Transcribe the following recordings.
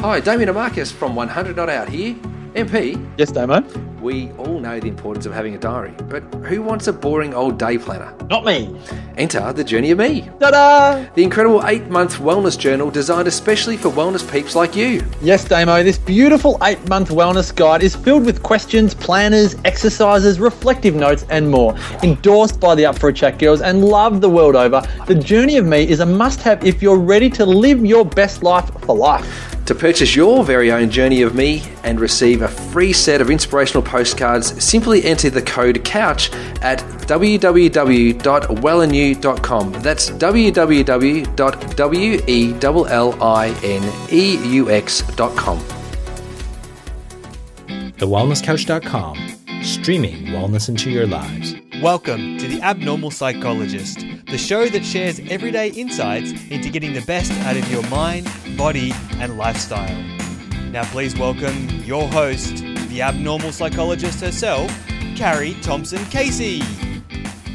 Hi, Damien Marcus from 100 Not Out here. MP, Yes, Damo. we all know the importance of having a diary, but who wants a boring old day planner? Not me. Enter the Journey of Me, Ta-da! the incredible eight month wellness journal designed especially for wellness peeps like you. Yes, Damo, this beautiful eight month wellness guide is filled with questions, planners, exercises, reflective notes, and more. Endorsed by the Up for a Chat girls and loved the world over, The Journey of Me is a must have if you're ready to live your best life for life. To purchase your very own Journey of Me and receive a free set of inspirational postcards, simply enter the code COUCH at www.wellinew.com. That's www.wellineeux.com. TheWellnessCouch.com, streaming wellness into your lives. Welcome to The Abnormal Psychologist, the show that shares everyday insights into getting the best out of your mind, body, and lifestyle. Now, please welcome your host, the abnormal psychologist herself, Carrie Thomson Casey.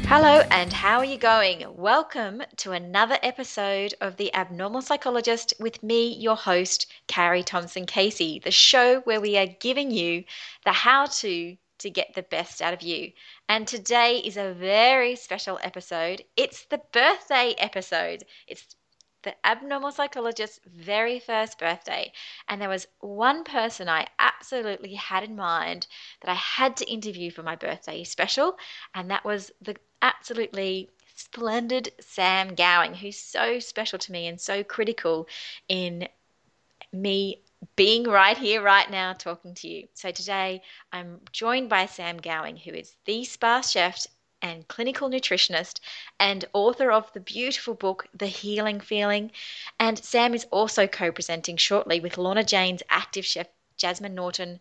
Hello, and how are you going? Welcome to another episode of The Abnormal Psychologist with me, your host, Carrie Thomson Casey, the show where we are giving you the how to to get the best out of you. And today is a very special episode. It's the birthday episode. It's the abnormal psychologist's very first birthday. And there was one person I absolutely had in mind that I had to interview for my birthday special, and that was the absolutely splendid Sam Gowing, who's so special to me and so critical in me being right here, right now, talking to you. So today I'm joined by Sam Gowing, who is the spa chef and clinical nutritionist and author of the beautiful book, The Healing Feeling. And Sam is also co presenting shortly with Lorna Jane's active chef, Jasmine Norton,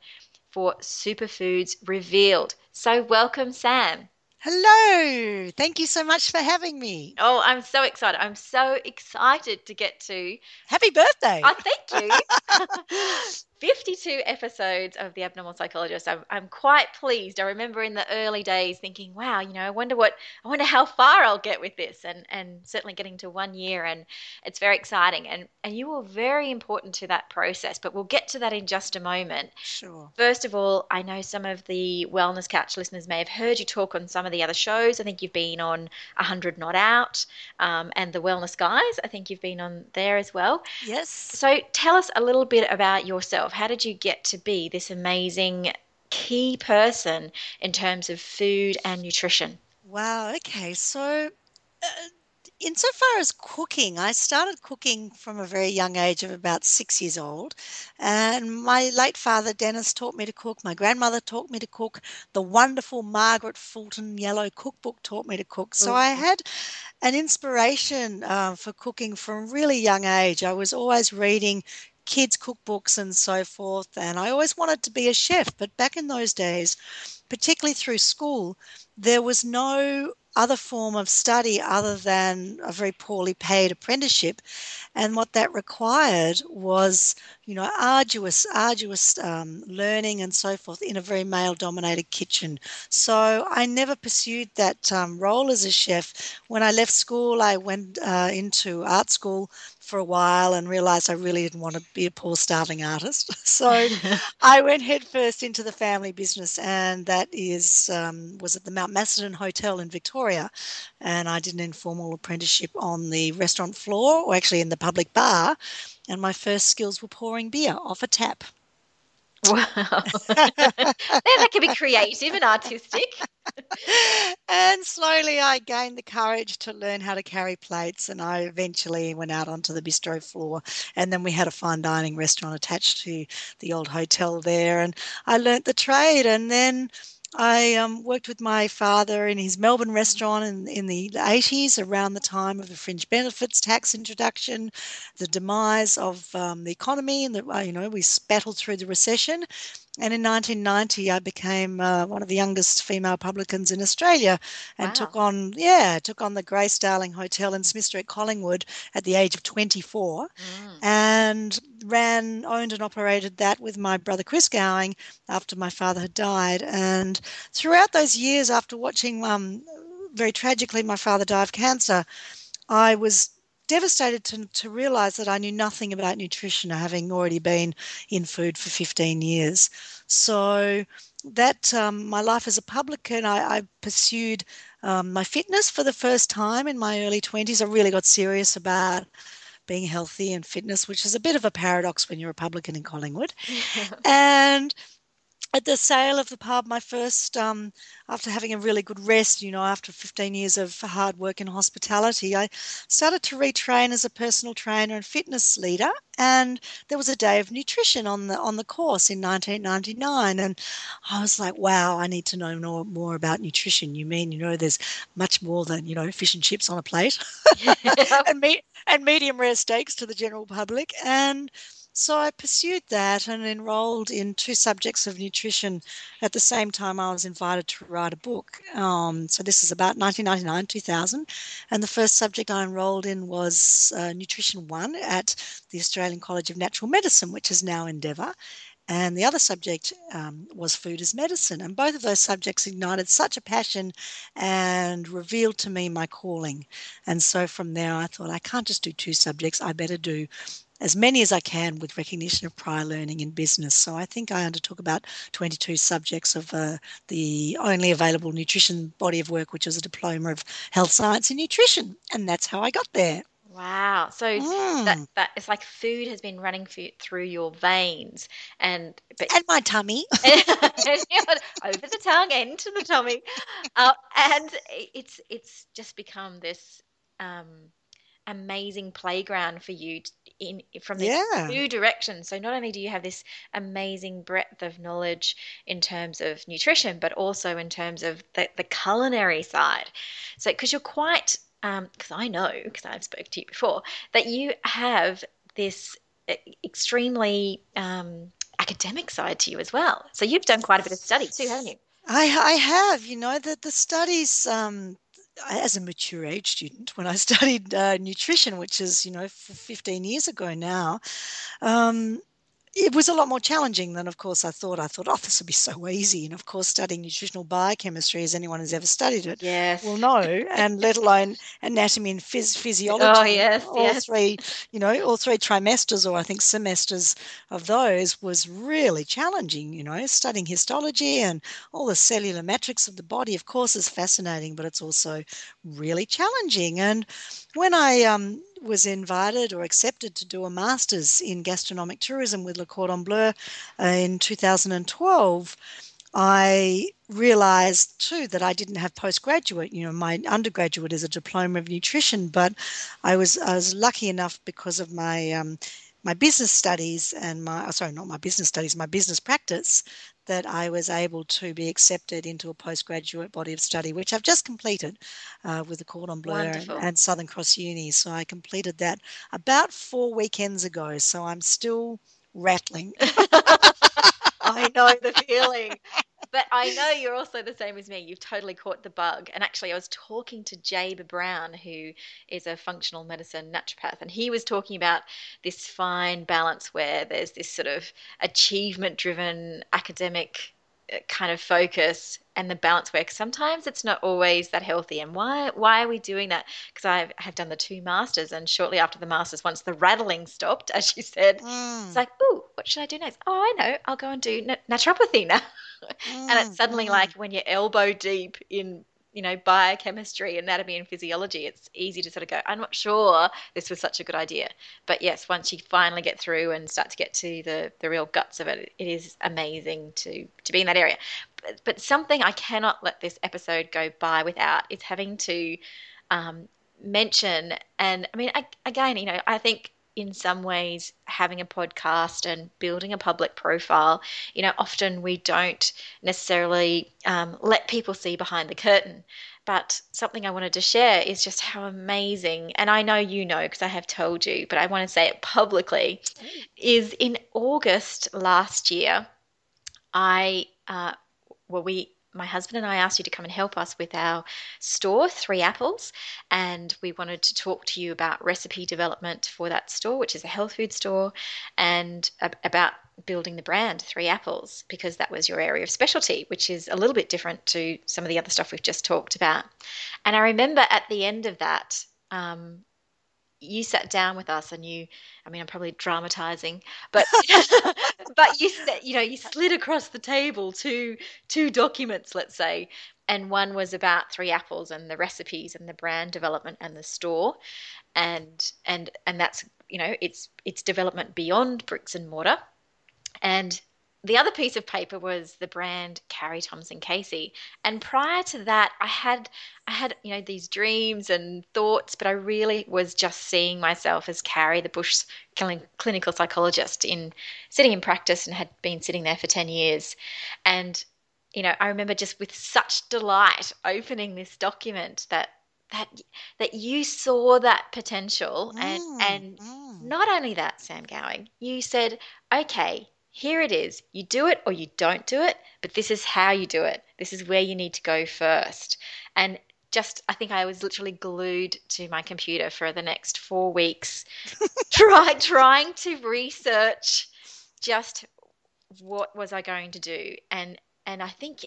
for Superfoods Revealed. So, welcome, Sam. Hello. Thank you so much for having me. Oh, I'm so excited. I'm so excited to get to. Happy birthday. Oh, thank you. 52 episodes of The Abnormal Psychologist. I'm, I'm quite pleased. I remember in the early days thinking, wow, you know, I wonder what, I wonder how far I'll get with this. And, and certainly getting to one year and it's very exciting. And, and you were very important to that process, but we'll get to that in just a moment. Sure. First of all, I know some of the Wellness Couch listeners may have heard you talk on some of the other shows. I think you've been on 100 Not Out um, and the Wellness Guys. I think you've been on there as well. Yes. So tell us a little bit about yourself. How did you get to be this amazing key person in terms of food and nutrition? Wow. Okay. So, uh, insofar as cooking, I started cooking from a very young age of about six years old. And my late father, Dennis, taught me to cook. My grandmother taught me to cook. The wonderful Margaret Fulton Yellow Cookbook taught me to cook. So I had an inspiration uh, for cooking from a really young age. I was always reading kids' cookbooks and so forth. And I always wanted to be a chef. But back in those days, particularly through school, there was no other form of study other than a very poorly paid apprenticeship. And what that required was, you know, arduous, arduous um, learning and so forth in a very male dominated kitchen. So I never pursued that um, role as a chef. When I left school, I went uh, into art school for a while and realized I really didn't want to be a poor starving artist. So I went headfirst into the family business, and that is um, was at the Mount Macedon Hotel in Victoria, and I did an informal apprenticeship on the restaurant floor, or actually in the public bar, and my first skills were pouring beer off a tap. Wow. that can be creative and artistic. and slowly I gained the courage to learn how to carry plates, and I eventually went out onto the bistro floor. And then we had a fine dining restaurant attached to the old hotel there, and I learnt the trade. And then I um, worked with my father in his Melbourne restaurant in, in the 80s, around the time of the fringe benefits tax introduction, the demise of um, the economy, and the, uh, you know we battled through the recession. And in 1990, I became uh, one of the youngest female publicans in Australia, and Wow. took on yeah took on the Grace Darling Hotel in Smith Street, Collingwood, at the age of 24 Mm. and ran, owned, and operated that with my brother Chris Gowing after my father had died. And throughout those years, after watching, um, very tragically, my father die of cancer, I was devastated to, to realize that I knew nothing about nutrition, having already been in food for 15 years. So that um, my life as a publican, I, I pursued um, my fitness for the first time in my early 20s. I really got serious about being healthy and fitness, which is a bit of a paradox when you're a publican in Collingwood. and at the sale of the pub, my first, um, after having a really good rest, you know, after 15 years of hard work in hospitality, I started to retrain as a personal trainer and fitness leader. And there was a day of nutrition on the on the course in 1999, and I was like, "Wow, I need to know more, more about nutrition." You mean, you know, there's much more than you know fish and chips on a plate, and meat and medium rare steaks to the general public, and so I pursued that and enrolled in two subjects of nutrition at the same time I was invited to write a book. Um, so this is about 1999, 2000. And the first subject I enrolled in was uh, Nutrition 1 at the Australian College of Natural Medicine, which is now Endeavour. And the other subject um, was food as medicine. And both of those subjects ignited such a passion and revealed to me my calling. And so from there, I thought, I can't just do two subjects, I better do as many as I can with recognition of prior learning in business. So I think I undertook about 22 subjects of uh, the only available nutrition body of work, which was a diploma of health science and nutrition. And that's how I got there. Wow. So Mm. that that it's like food has been running through your veins and but And my tummy. over the tongue and into the tummy. Uh, and it's it's just become this um, amazing playground for you t- in from these Yeah. two directions. So not only do you have this amazing breadth of knowledge in terms of nutrition, but also in terms of the, the culinary side. So because you're quite because I know because I've spoken to you before that you have this e- extremely um, academic side to you as well. So you've done quite a bit of study too, haven't you? I, I have, you know, that the studies, um, as a mature age student, when I studied uh, nutrition, which is, you know, 15 years ago now, um, it was a lot more challenging than, of course, I thought. I thought, oh, this would be so easy. And of course, studying nutritional biochemistry, as anyone who's ever studied it, Yes. will know, and let alone anatomy and phys- physiology. Oh, yes, all yes. three, you know, all three trimesters or I think semesters of those was really challenging. You know, studying histology and all the cellular metrics of the body, of course, is fascinating, but it's also really challenging. And when I um, was invited or accepted to do a master's in gastronomic tourism with Le Cordon Bleu uh, in 2012, I realized too that I didn't have postgraduate. You know, my undergraduate is a diploma of nutrition, but I was I was lucky enough because of my um, my business studies and my oh, sorry, not my business studies, my business practice, that I was able to be accepted into a postgraduate body of study, which I've just completed uh, with the Cordon Bleu and, and Southern Cross Uni. So I completed that about four weekends ago. So I'm still rattling. I know the feeling. But I know you're also the same as me. You've totally caught the bug. And actually, I was talking to Jabe Brown, who is a functional medicine naturopath, and he was talking about this fine balance where there's this sort of achievement driven academic uh, kind of focus and the balance where 'cause sometimes it's not always that healthy and why why are we doing that because i have done the two masters and shortly after the masters once the rattling stopped as you said Mm, it's like, oh what should I do next? Oh, I know. I'll go and do naturopathy now. and mm, it's suddenly mm. like when you're elbow deep in, you know, biochemistry, anatomy, and physiology, it's easy to sort of go, I'm not sure this was such a good idea. But yes, once you finally get through and start to get to the, the real guts of it, it is amazing to, to be in that area. But, but something I cannot let this episode go by without is having to um, mention, and I mean, I, again, you know, I think in some ways having a podcast and building a public profile you know often we don't necessarily um, let people see behind the curtain. But something i wanted to share is just how amazing and i know you know because i have told you but i want to say it publicly is in august last year i uh, well we my husband and I asked you to come and help us with our store, Three Apples, and we wanted to talk to you about recipe development for that store, which is a health food store, and ab- about building the brand Three Apples, because that was your area of specialty, which is a little bit different to some of the other stuff we've just talked about. And I remember at the end of that, um, you sat down with us and you i mean i'm probably dramatizing but but you you know you slid across the table two two documents let's say and one was about three apples and the recipes and the brand development and the store. And and and that's you know it's it's development beyond bricks and mortar. And the other piece of paper was the brand Carrie Thomson Casey. And prior to that, I had I had you know these dreams and thoughts, but I really was just seeing myself as Carrie, the Bush clinical psychologist, in sitting in practice and had been sitting there for ten years. And you know, I remember just with such delight opening this document that that that you saw that potential and mm, and mm. not only that Sam Gowing you said okay here it is. You do it or you don't do it, but this is how you do it. This is where you need to go first. And just, I think I was literally glued to my computer for the next four weeks, try, trying to research just what was I going to do. And and I think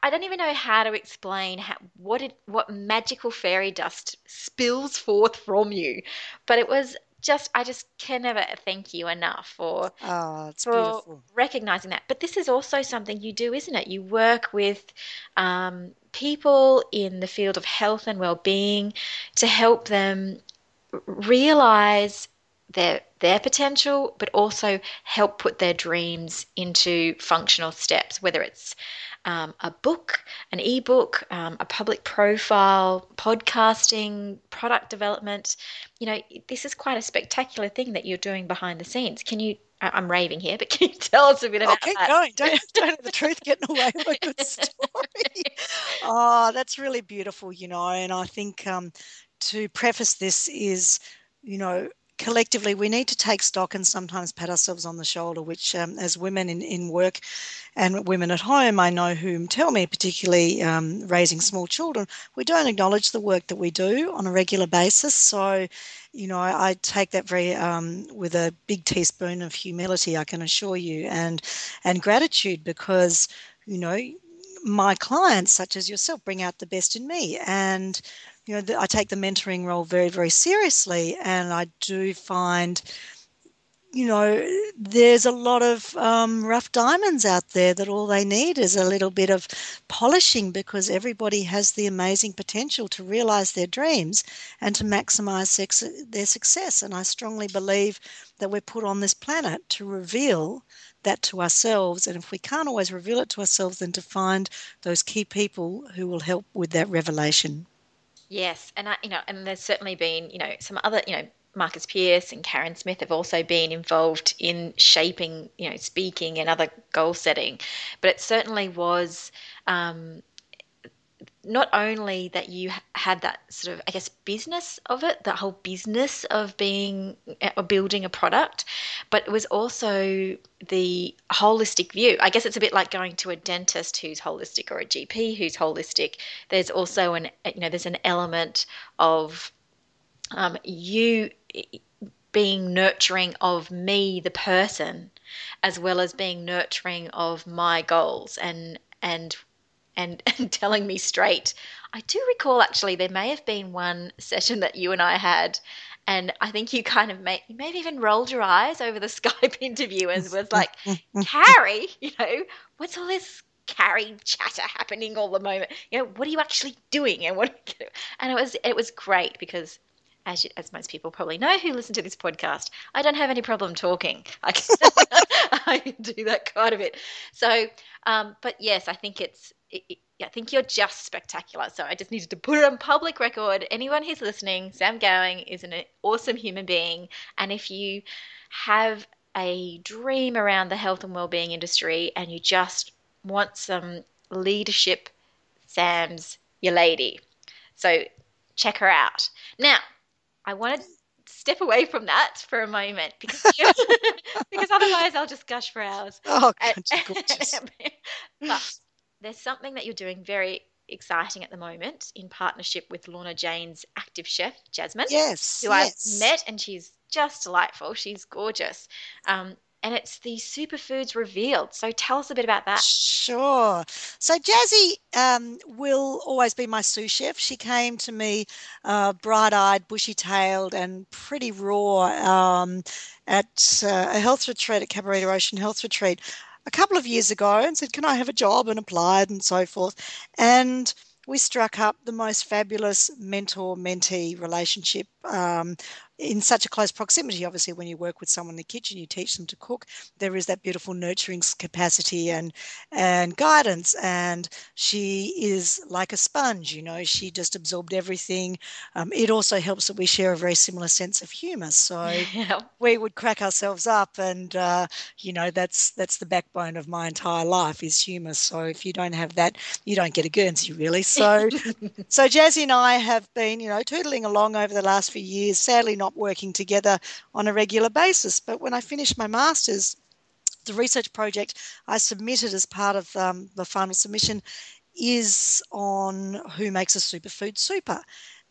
I don't even know how to explain how, what it what magical fairy dust spills forth from you, but it was just I just can never thank you enough for oh, for beautiful. recognizing that. But this is also something you do, isn't it? You work with um, people in the field of health and well-being to help them realize their their potential, but also help put their dreams into functional steps, whether it's um, a book, an ebook, um, a public profile, podcasting, product development. You know, this is quite a spectacular thing that you're doing behind the scenes. Can you? I'm raving here, but can you tell us a bit about oh, keep that? going. Don't, don't have the truth getting away with a good story. oh, that's really beautiful, you know. And I think um, to preface this is, you know, collectively we need to take stock and sometimes pat ourselves on the shoulder which um, as women in, in work and women at home i know whom tell me particularly um, raising small children we don't acknowledge the work that we do on a regular basis. So you know i, I take that very um, with a big teaspoon of humility i can assure you and and gratitude because you know my clients such as yourself bring out the best in me. And you know, I take the mentoring role very, very seriously, and I do find, you know, there's a lot of um, rough diamonds out there that all they need is a little bit of polishing because everybody has the amazing potential to realize their dreams and to maximize their success. And I strongly believe that we're put on this planet to reveal that to ourselves. And if we can't always reveal it to ourselves, then to find those key people who will help with that revelation. Yes, and I, you know, and there's certainly been, you know, some other, you know, Marcus Pierce and Karen Smith have also been involved in shaping, you know, speaking and other goal setting. But it certainly was um, not only that you had that sort of, I guess, business of it, the whole business of being or uh, building a product, but it was also the holistic view. I guess it's a bit like going to a dentist who's holistic or a GP who's holistic. There's also an, you know, there's an element of um, you being nurturing of me, the person, as well as being nurturing of my goals and and and, and telling me straight. I do recall actually there may have been one session that you and I had, and I think you kind of may, maybe even rolled your eyes over the Skype interview and was like, Carrie, you know, what's all this Carrie chatter happening all the moment? You know, what are you actually doing? And what? And it was it was great because as, you, as most people probably know who listen to this podcast, I don't have any problem talking. I can, I can do that quite a bit. So, um, but yes, I think it's. It, it, I think you're just spectacular. So I just needed to put it on public record. Anyone who's listening, Sam Gowing is an awesome human being, and if you have a dream around the health and well-being industry and you just want some leadership, Sam's your lady. So check her out. Now, I want to step away from that for a moment because because otherwise I'll just gush for hours. Oh, gorgeous. but there's something that you're doing very exciting at the moment in partnership with Lorna Jane's active chef Jasmine. Yes, who yes. I've met and she's just delightful. She's gorgeous. Um, and it's the superfoods revealed. So tell us a bit about that. Sure. So Jazzy um, will always be my sous chef. She came to me uh, bright-eyed, bushy-tailed, and pretty raw um, at uh, a health retreat at Cabarita Ocean Health Retreat a couple of years ago and said, "Can I have a job?" and applied and so forth. And we struck up the most fabulous mentor mentee relationship um, in such a close proximity. Obviously, when you work with someone in the kitchen, you teach them to cook. There is that beautiful nurturing capacity and and guidance. And she is like a sponge. You know, she just absorbed everything. Um, it also helps that we share a very similar sense of humour. So yeah. we would crack ourselves up, and uh, you know, that's that's the backbone of my entire life is humour. So if you don't have that, you don't get a Guernsey, really. So so Jazzy and I have been, you know, tootling along over the last few years. Sadly, not not working together on a regular basis. But when I finished my master's, the research project I submitted as part of um, the final submission is on who makes a superfood super.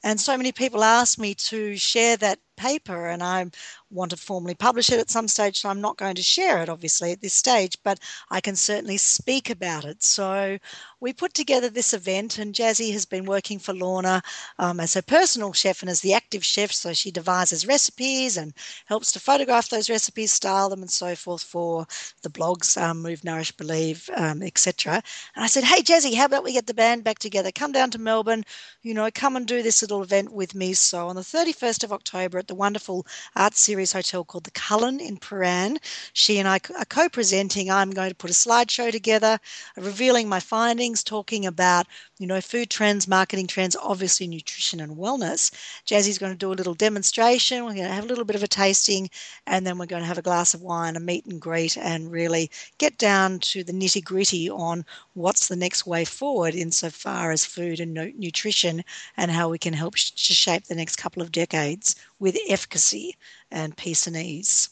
And so many people ask me to share that paper, and I want to formally publish it at some stage, so I'm not going to share it, obviously, at this stage, but I can certainly speak about it. So we put together this event, and Jazzy has been working for Lorna um, as her personal chef and as the active chef. So she devises recipes and helps to photograph those recipes, style them, and so forth for the blogs, um, Move, Nourish, Believe, um, etc. And I said, Hey, Jazzy, how about we get the band back together? Come down to Melbourne, you know, come and do this little event with me. So on the 31st of October at the wonderful art series hotel called the Cullen in Prahran. She and I are co presenting. I'm going to put a slideshow together revealing my findings, talking about, you know, food trends, marketing trends, obviously nutrition and wellness. Jazzy's going to do a little demonstration. We're going to have a little bit of a tasting, and then we're going to have a glass of wine, a meet and greet, and really get down to the nitty gritty on what's the next way forward insofar as food and nutrition and how we can help to shape the next couple of decades with efficacy and peace and ease.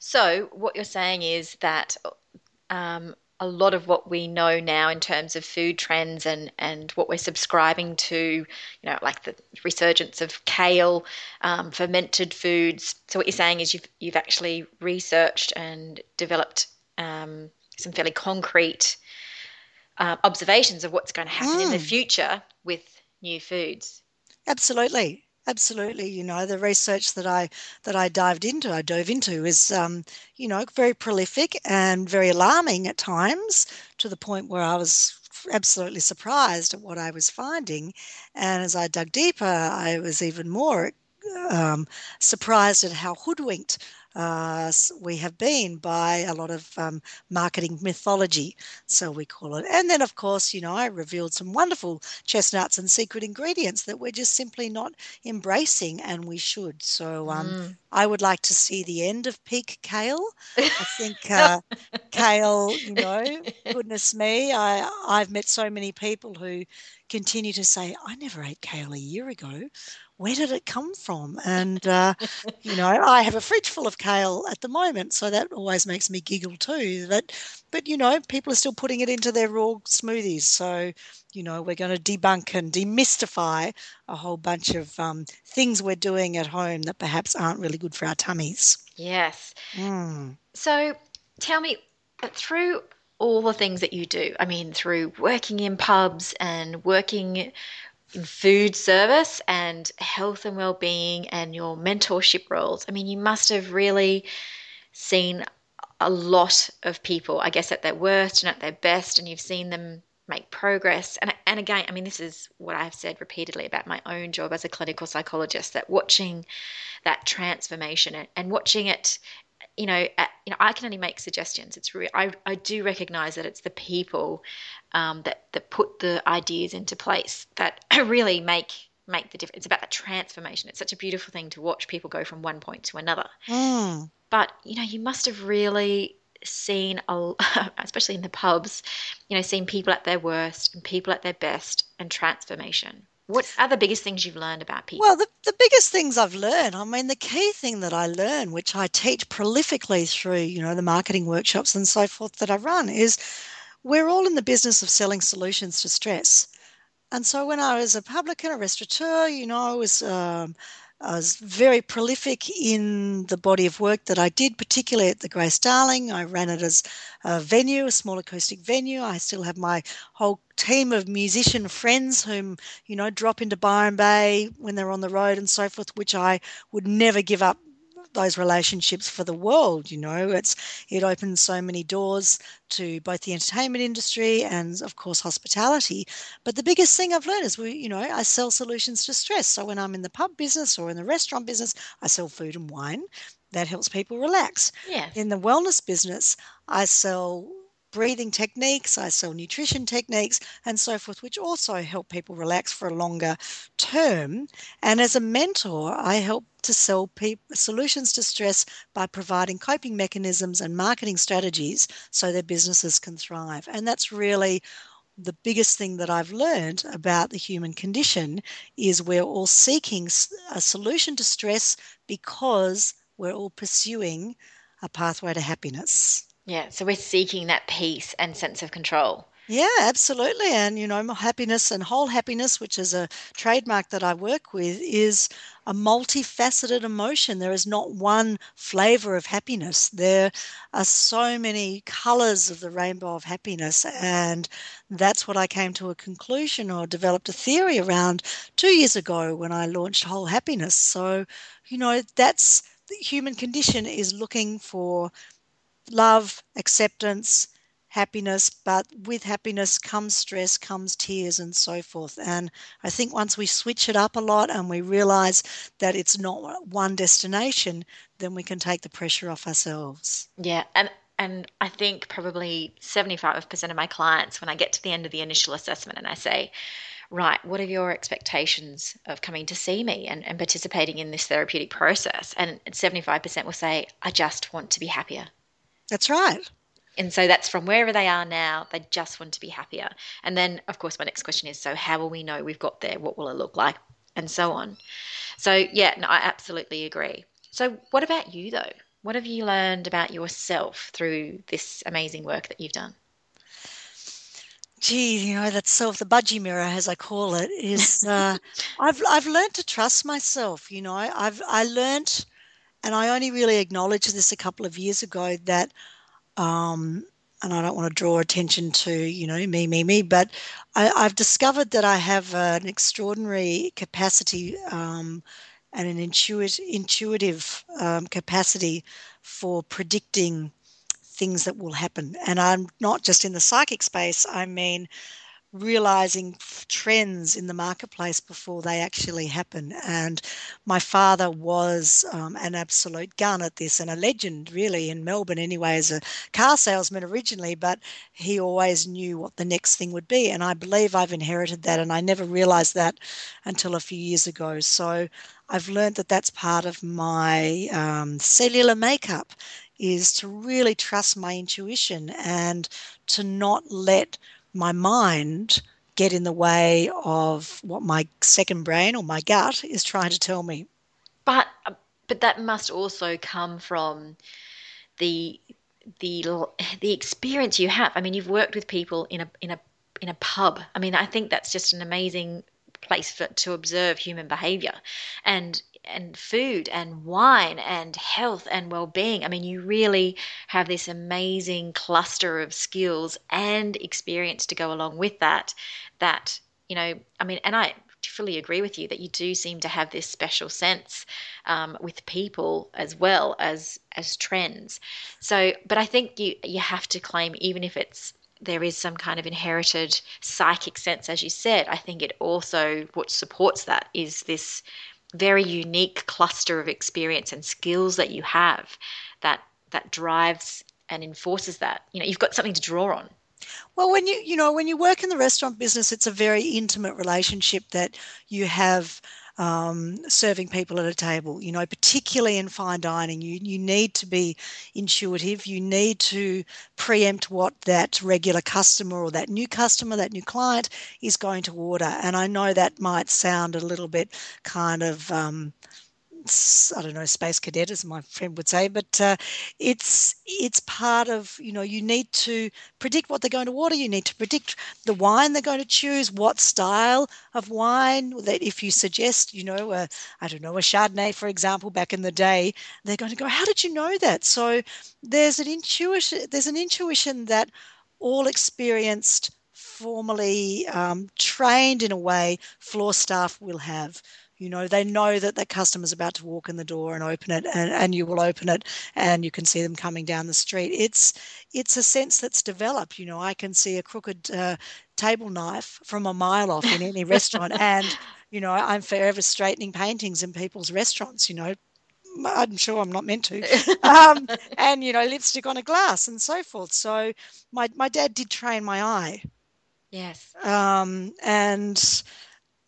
So, what you're saying is that um, a lot of what we know now in terms of food trends and, and what we're subscribing to, you know, like the resurgence of kale, um, fermented foods. So, what you're saying is you've, you've actually researched and developed um, some fairly concrete uh, observations of what's going to happen mm. in the mm. future with new foods. Absolutely. Absolutely, you know the research that I that I dived into, I dove into, is um, you know very prolific and very alarming at times, to the point where I was absolutely surprised at what I was finding. And as I dug deeper, I was even more um, surprised at how hoodwinked uh, we have been by a lot of um, marketing mythology, so we call it. And then, of course, you know, I revealed some wonderful chestnuts and secret ingredients that we're just simply not embracing, and we should. So, um, mm. I would like to see the end of peak kale. I think uh, kale, you know, goodness me, I I've met so many people who continue to say, "I never ate kale a year ago." Where did it come from? And, uh, you know, I have a fridge full of kale at the moment, so that always makes me giggle too. But, but you know, people are still putting it into their raw smoothies. So, you know, we're going to debunk and demystify a whole bunch of um, things we're doing at home that perhaps aren't really good for our tummies. Yes. Mm. So tell me, through all the things that you do, I mean, through working in pubs and working food service and health and well-being and your mentorship roles. I mean you must have really seen a lot of people i guess at their worst and at their best and you've seen them make progress. And and again i mean this is what i've said repeatedly about my own job as a clinical psychologist that watching that transformation and, and watching it you know, at, you know, I can only make suggestions. It's re- I, I do recognize that it's the people um, that that put the ideas into place that really make make the difference. It's about that transformation. It's such a beautiful thing to watch people go from one point to another. Mm. But you know, you must have really seen, a, especially in the pubs, you know, seen people at their worst and people at their best and transformation. What are the biggest things you've learned about people? Well, the, the biggest things I've learned, I mean, the key thing that I learn, which I teach prolifically through, you know, the marketing workshops and so forth that I run, is we're all in the business of selling solutions to stress. And so when I was a publican, a restaurateur, you know, I was um, I was very prolific in the body of work that I did, particularly at the Grace Darling. I ran it as a venue, a small acoustic venue. I still have my whole team of musician friends whom, you know, drop into Byron Bay when they're on the road and so forth, which I would never give up those relationships for the world you know. It's it opens so many doors to both the entertainment industry and of course hospitality. But the biggest thing i've learned is we you know i sell solutions to stress. So when i'm in the pub business or in the restaurant business i sell food and wine. That helps people relax. Yeah. in the wellness business i sell breathing techniques, I sell nutrition techniques, and so forth, which also help people relax for a longer term. And as a mentor, I help to sell people solutions to stress by providing coping mechanisms and marketing strategies so their businesses can thrive. And that's really the biggest thing that I've learned about the human condition is we're all seeking a solution to stress because we're all pursuing a pathway to happiness. Yeah. So we're seeking that peace and sense of control. Yeah, absolutely. And, you know, happiness and whole happiness, which is a trademark that I work with, is a multifaceted emotion. There is not one flavor of happiness. There are so many colors of the rainbow of happiness. And that's what I came to a conclusion or developed a theory around two years ago when I launched Whole Happiness. So, you know, that's the human condition is looking for love, acceptance, happiness, but with happiness comes stress, comes tears, and so forth. And I think once we switch it up a lot and we realize that it's not one destination, then we can take the pressure off ourselves. Yeah. And and I think probably 75% of my clients, when I get to the end of the initial assessment and I say, right, what are your expectations of coming to see me and, and participating in this therapeutic process? And 75% will say, I just want to be happier. That's right. And so that's from wherever they are now, they just want to be happier. And then, of course, my next question is so, how will we know we've got there? What will it look like? And so on. So, yeah, no, I absolutely agree. So, what about you, though? What have you learned about yourself through this amazing work that you've done? Gee, you know that self, the budgie mirror, as I call it, is uh, I've I've learned to trust myself. You know, I've I learned, and I only really acknowledged this a couple of years ago that, um, and I don't want to draw attention to you know me me me, but I, I've discovered that I have an extraordinary capacity um, and an intuitive intuitive um, capacity for predicting things that will happen. And I'm not just in the psychic space, I mean realizing trends in the marketplace before they actually happen. And my father was um, an absolute gun at this and a legend, really, in Melbourne anyway, as a car salesman originally, but he always knew what the next thing would be. And I believe I've inherited that, and I never realized that until a few years ago. So I've learned that that's part of my um, cellular makeup is to really trust my intuition and to not let my mind get in the way of what my second brain or my gut is trying to tell me. But but that must also come from the the the experience you have. I mean, you've worked with people in a in a in a pub. I mean, I think that's just an amazing place for, to observe human behavior and and food and wine and health and well-being. I mean, you really have this amazing cluster of skills and experience to go along with that that, you know, I mean, and I fully agree with you that you do seem to have this special sense um, with people as well as as trends. So, but I think you you have to claim even if it's there is some kind of inherited psychic sense, as you said. I think it also what supports that is this very unique cluster of experience and skills that you have that that drives and enforces that. You know you've got something to draw on. Well when you you know when you work in the restaurant business it's a very intimate relationship that you have um, serving people at a table. You know, particularly in fine dining, you you need to be intuitive. You need to preempt what that regular customer or that new customer, that new client is going to order. And I know that might sound a little bit kind of um, I don't know, space cadet, as my friend would say, but uh, it's it's part of you know you need to predict what they're going to order. You need to predict the wine they're going to choose, what style of wine that if you suggest, you know, I don't know, a Chardonnay, for example, back in the day, they're going to go, how did you know that? So there's an intuition. There's an intuition that all experienced formally um, trained in a way floor staff will have you know they know that the customer's about to walk in the door and open it and, and you will open it and you can see them coming down the street it's it's a sense that's developed you know i can see a crooked uh, table knife from a mile off in any restaurant and you know i'm forever straightening paintings in people's restaurants you know I'm sure I'm not meant to. Um, and you know, lipstick on a glass and so forth. So my my dad did train my eye. Yes. Um, and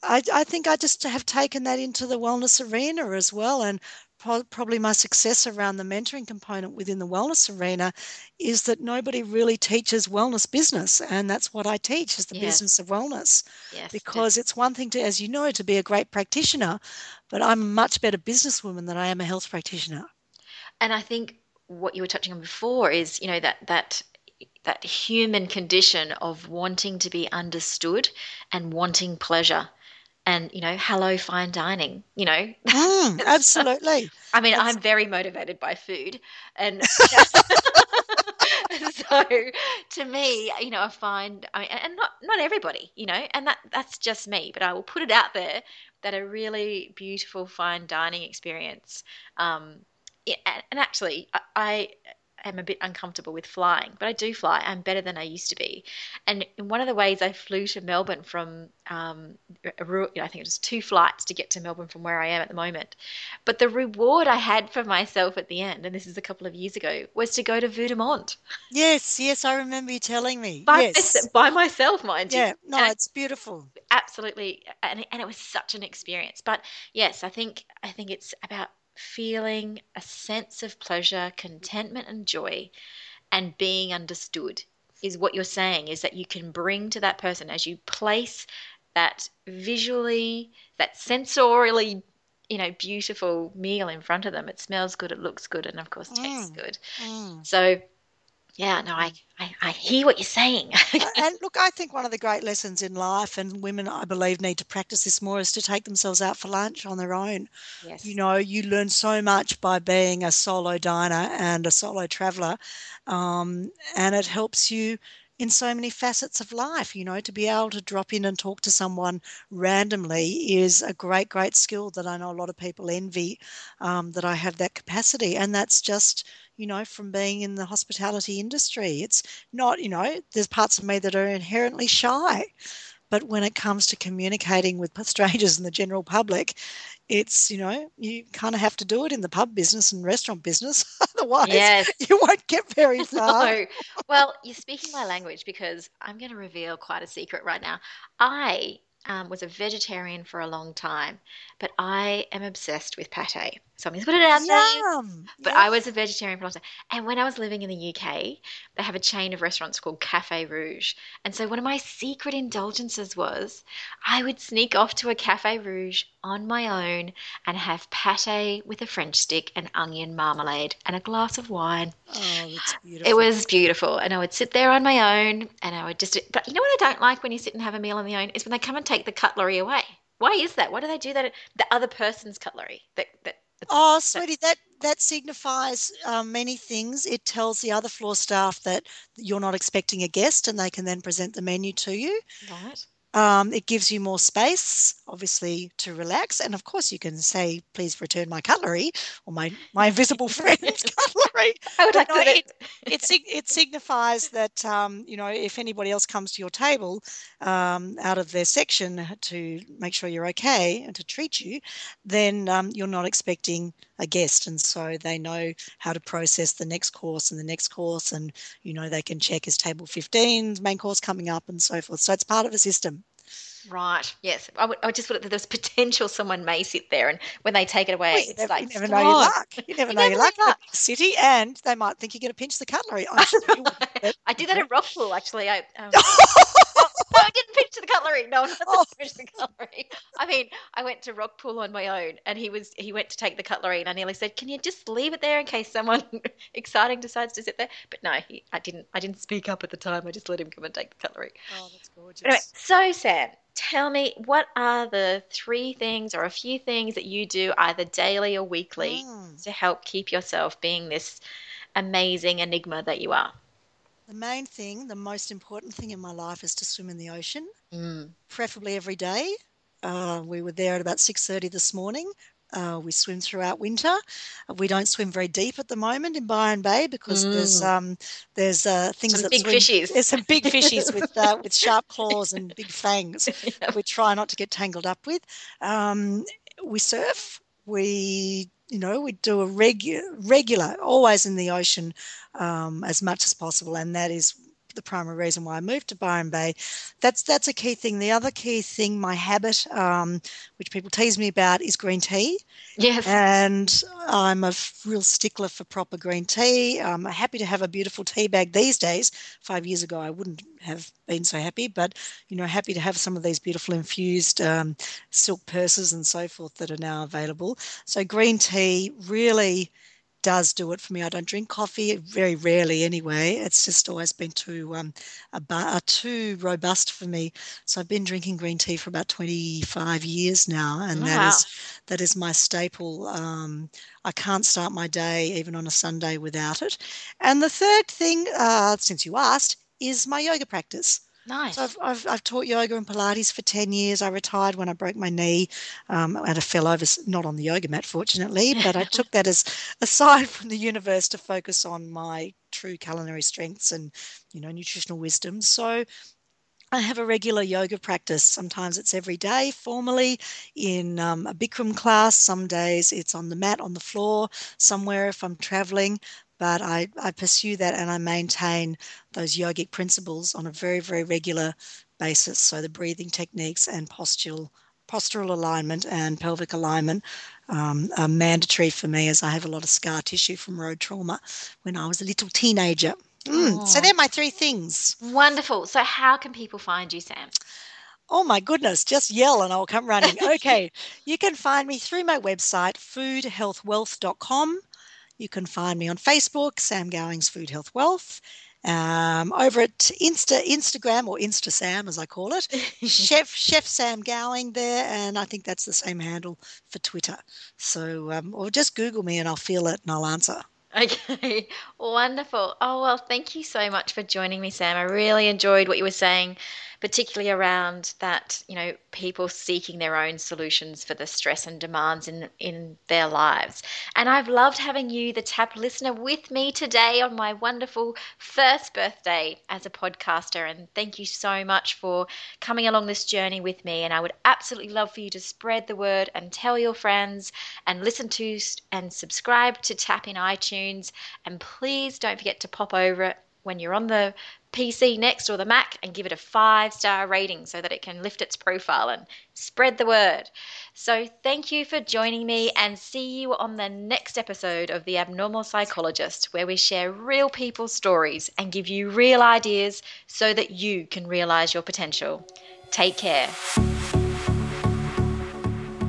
I, I think I just have taken that into the wellness arena as well. And pro- probably my success around the mentoring component within the wellness arena is that nobody really teaches wellness business. And that's what I teach is the Yes. business of wellness. Yes. Because it's one thing to, as you know, to be a great practitioner, but I'm a much better businesswoman than I am a health practitioner. and I think what you were touching on before is, you know, that that that human condition of wanting to be understood and wanting pleasure. And, you know, hello fine dining, you know. Mm, absolutely. I mean, That's- I'm very motivated by food. And so to me, you know, I find I mean and not not everybody, you know, and that that's just me, but I will put it out there that a really beautiful fine dining experience um and actually I, I am a bit uncomfortable with flying, but I do fly. I'm better than I used to be. And in one of the ways I flew to Melbourne from, um, a, ru- I think it was two flights to get to Melbourne from where I am at the moment. But the reward I had for myself at the end, and this is a couple of years ago, was to go to Vue de monde Yes, yes, I remember you telling me. by, yes. by myself, mind you. Yeah, no, And I- it's beautiful. absolutely and, and it was such an experience but yes i think i think it's about feeling a sense of pleasure contentment and joy and being understood is what you're saying is that you can bring to that person as you place that visually that sensorially you know beautiful meal in front of them it smells good it looks good and of course tastes Mm. good Mm. so yeah no I, I i hear what you're saying and look, I think one of the great lessons in life, and women, I believe, need to practice this more, is to take themselves out for lunch on their own. yes You know, you learn so much by being a solo diner and a solo traveler, um, and it helps you in so many facets of life. You know, to be able to drop in and talk to someone randomly is a great, great skill that I know a lot of people envy. Um, that I have that capacity, and that's just you know from being in the hospitality industry. It's not, you know, there's parts of me that are inherently shy. But when it comes to communicating with strangers and the general public, it's, you know, you kind of have to do it in the pub business and restaurant business. Otherwise, yes you won't get very far. No. Well, you're speaking my language because I'm going to reveal quite a secret right now. I um, was a vegetarian for a long time, but I am obsessed with pate. So I'm going to put it out there. But Yeah. I was a vegetarian for a long time. And when I was living in the UK, they have a chain of restaurants called Cafe Rouge. And so one of my secret indulgences was I would sneak off to a Cafe Rouge on my own and have pate with a French stick and onion marmalade and a glass of wine. Oh, it's beautiful. It was beautiful. And I would sit there on my own and I would just, but you know what I don't like when you sit and have a meal on your own is when they come and take the cutlery away. Why is that? Why do they do that? The other person's cutlery. That, that, Oh, sweetie, that that signifies um, many things. It tells the other floor staff that you're not expecting a guest, and they can then present the menu to you. right. Um, it gives you more space, obviously, to relax, and of course, you can say, "Please return my cutlery" or my my invisible friend's cutlery. I would But like no, to. it, it, sig- it signifies that um, you know if anybody else comes to your table um, out of their section to make sure you're okay and to treat you, then um, you're not expecting a guest, and so they know how to process the next course and the next course, and you know they can check is table 15 main course coming up and so forth. So it's part of a system. Right. Yes. I would. I would just thought that there's potential someone may sit there, and when they take it away, Well, it's never, like you never know your luck. You never You know your never luck. your luck. City, and they might think you're going to pinch the cutlery. Sure. I did that at Rockpool actually. I, um, I didn't pinch the cutlery. No, not Oh. finish the cutlery. I mean, I went to Rockpool on my own, and he was he went to take the cutlery, and I nearly said, "Can you just leave it there in case someone exciting decides to sit there?" But no, he, I didn't. I didn't speak up at the time. I just let him come and take the cutlery. Oh, that's gorgeous. Anyway, so Sam, tell me what are the three things or a few things that you do either daily or weekly Mm. to help keep yourself being this amazing enigma that you are? The main thing, the most important thing in my life is to swim in the ocean, Mm. preferably every day. Uh, we were there at about 6.30 this morning. Uh, we swim throughout winter. We don't swim very deep at the moment in Byron Bay because there's um, there's uh, things Some that big swim- fishies. There's some big fishies with uh, with sharp claws and big fangs. Yeah. we try not to get tangled up with. Um, we surf. We, you know, we do a regular, regular, always in the ocean um, as much as possible, and that is the primary reason why I moved to Byron Bay. That's that's a key thing. The other key thing, my habit, um, which people tease me about, is green tea, Yes. and I'm a real stickler for proper green tea. I'm happy to have a beautiful tea bag these days. Five years ago, I wouldn't have been so happy, but you know, happy to have some of these beautiful infused um, silk purses and so forth that are now available. So green tea really does do it for me. I don't drink coffee very rarely anyway. It's just always been too um, a bar, too robust for me. So I've been drinking green tea for about 25 years now, and that Wow. is that is my staple. Um, I can't start my day even on a Sunday without it. And the third thing, uh, since you asked, is my yoga practice. Nice. So I've, I've, I've taught yoga and Pilates for 10 years. I retired when I broke my knee um, and I fell over, not on the yoga mat, fortunately, but I took that as aside from the universe to focus on my true culinary strengths and, you know, nutritional wisdom. So I have a regular yoga practice. Sometimes it's every day formally in um, a Bikram class. Some days it's on the mat on the floor somewhere if I'm traveling. But I, I pursue that and I maintain those yogic principles on a very, very regular basis. So the breathing techniques and postural postural alignment and pelvic alignment um, are mandatory for me as I have a lot of scar tissue from road trauma when I was a little teenager. Mm, So they're my three things. Wonderful. So, how can people find you, Sam? Oh my goodness, just yell and I'll come running. Okay, you can find me through my website, foodhealthwealth.com. You can find me on Facebook, Sam Gowing's Food Health Wealth. Um, over at Insta, Instagram or Insta Sam as I call it, Chef Chef Sam Gowing there, and I think that's the same handle for Twitter. So, um, or just Google me and I'll feel it and I'll answer. Okay, wonderful. Oh, well, thank you so much for joining me, Sam. I really enjoyed what you were saying, particularly around that, you know, people seeking their own solutions for the stress and demands in, in their lives. And I've loved having you, the TAP listener, with me today on my wonderful first birthday as a podcaster. And thank you so much for coming along this journey with me. And I would absolutely love for you to spread the word and tell your friends and listen to and subscribe to Tap in iTunes. And please don't forget to pop over when you're on the PC next or the Mac and give it a five star rating so that it can lift its profile and spread the word. So, thank you for joining me and see you on the next episode of The Abnormal Psychologist, where we share real people's stories and give you real ideas so that you can realize your potential. Take care.